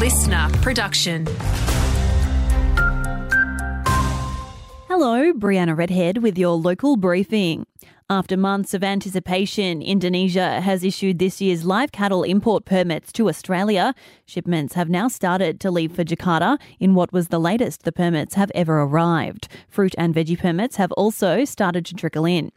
listener production. Hello, Brianna Redhead with your local briefing. After months of anticipation, Indonesia has issued this year's live cattle import permits to Australia. Shipments have now started to leave for Jakarta in what was the latest the permits have ever arrived. Fruit and veggie permits have also started to trickle in.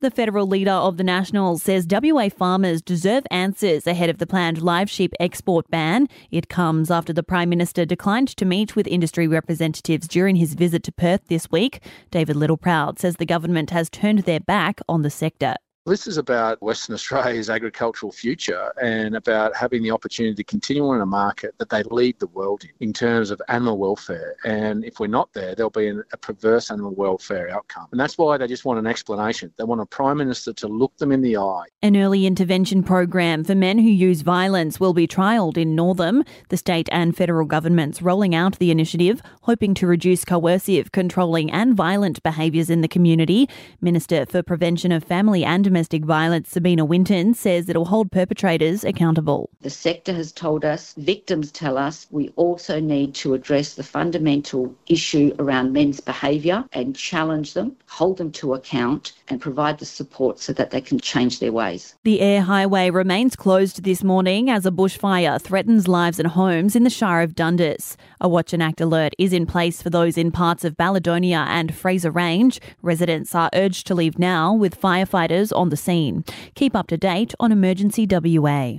The federal leader of the Nationals says WA farmers deserve answers ahead of the planned live sheep export ban. It comes after the Prime Minister declined to meet with industry representatives during his visit to Perth this week. David Littleproud says the government has turned their back on the sector. This is about Western Australia's agricultural future and about having the opportunity to continue in a market that they lead the world in, in terms of animal welfare. And if we're not there, there'll be an, a perverse animal welfare outcome. And that's why they just want an explanation. They want a Prime Minister to look them in the eye. An early intervention program for men who use violence will be trialled in Northam. The state and federal governments rolling out the initiative, hoping to reduce coercive, controlling, and violent behaviours in the community. Minister for Prevention of Family and domestic violence, Sabine Winton, says it'll hold perpetrators accountable. The sector has told us, victims tell us, we also need to address the fundamental issue around men's behaviour and challenge them, hold them to account, and provide the support so that they can change their ways. The Eyre Highway remains closed this morning as a bushfire threatens lives and homes in the Shire of Dundas. A watch and act alert is in place for those in parts of Balladonia and Fraser Range. Residents are urged to leave now with firefighters on the scene. Keep up to date on Emergency WA.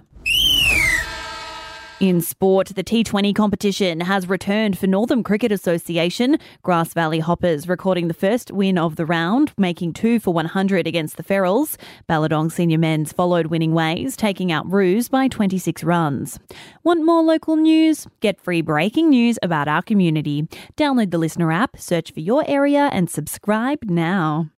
In sport, the T20 competition has returned for Northern Cricket Association. Grass Valley Hoppers recording the first win of the round, making two for 100 against the Ferals. Balladong Senior Men's followed winning ways, taking out Roos by 26 runs. Want more local news? Get free breaking news about our community. Download the Listener app, search for your area, and subscribe now.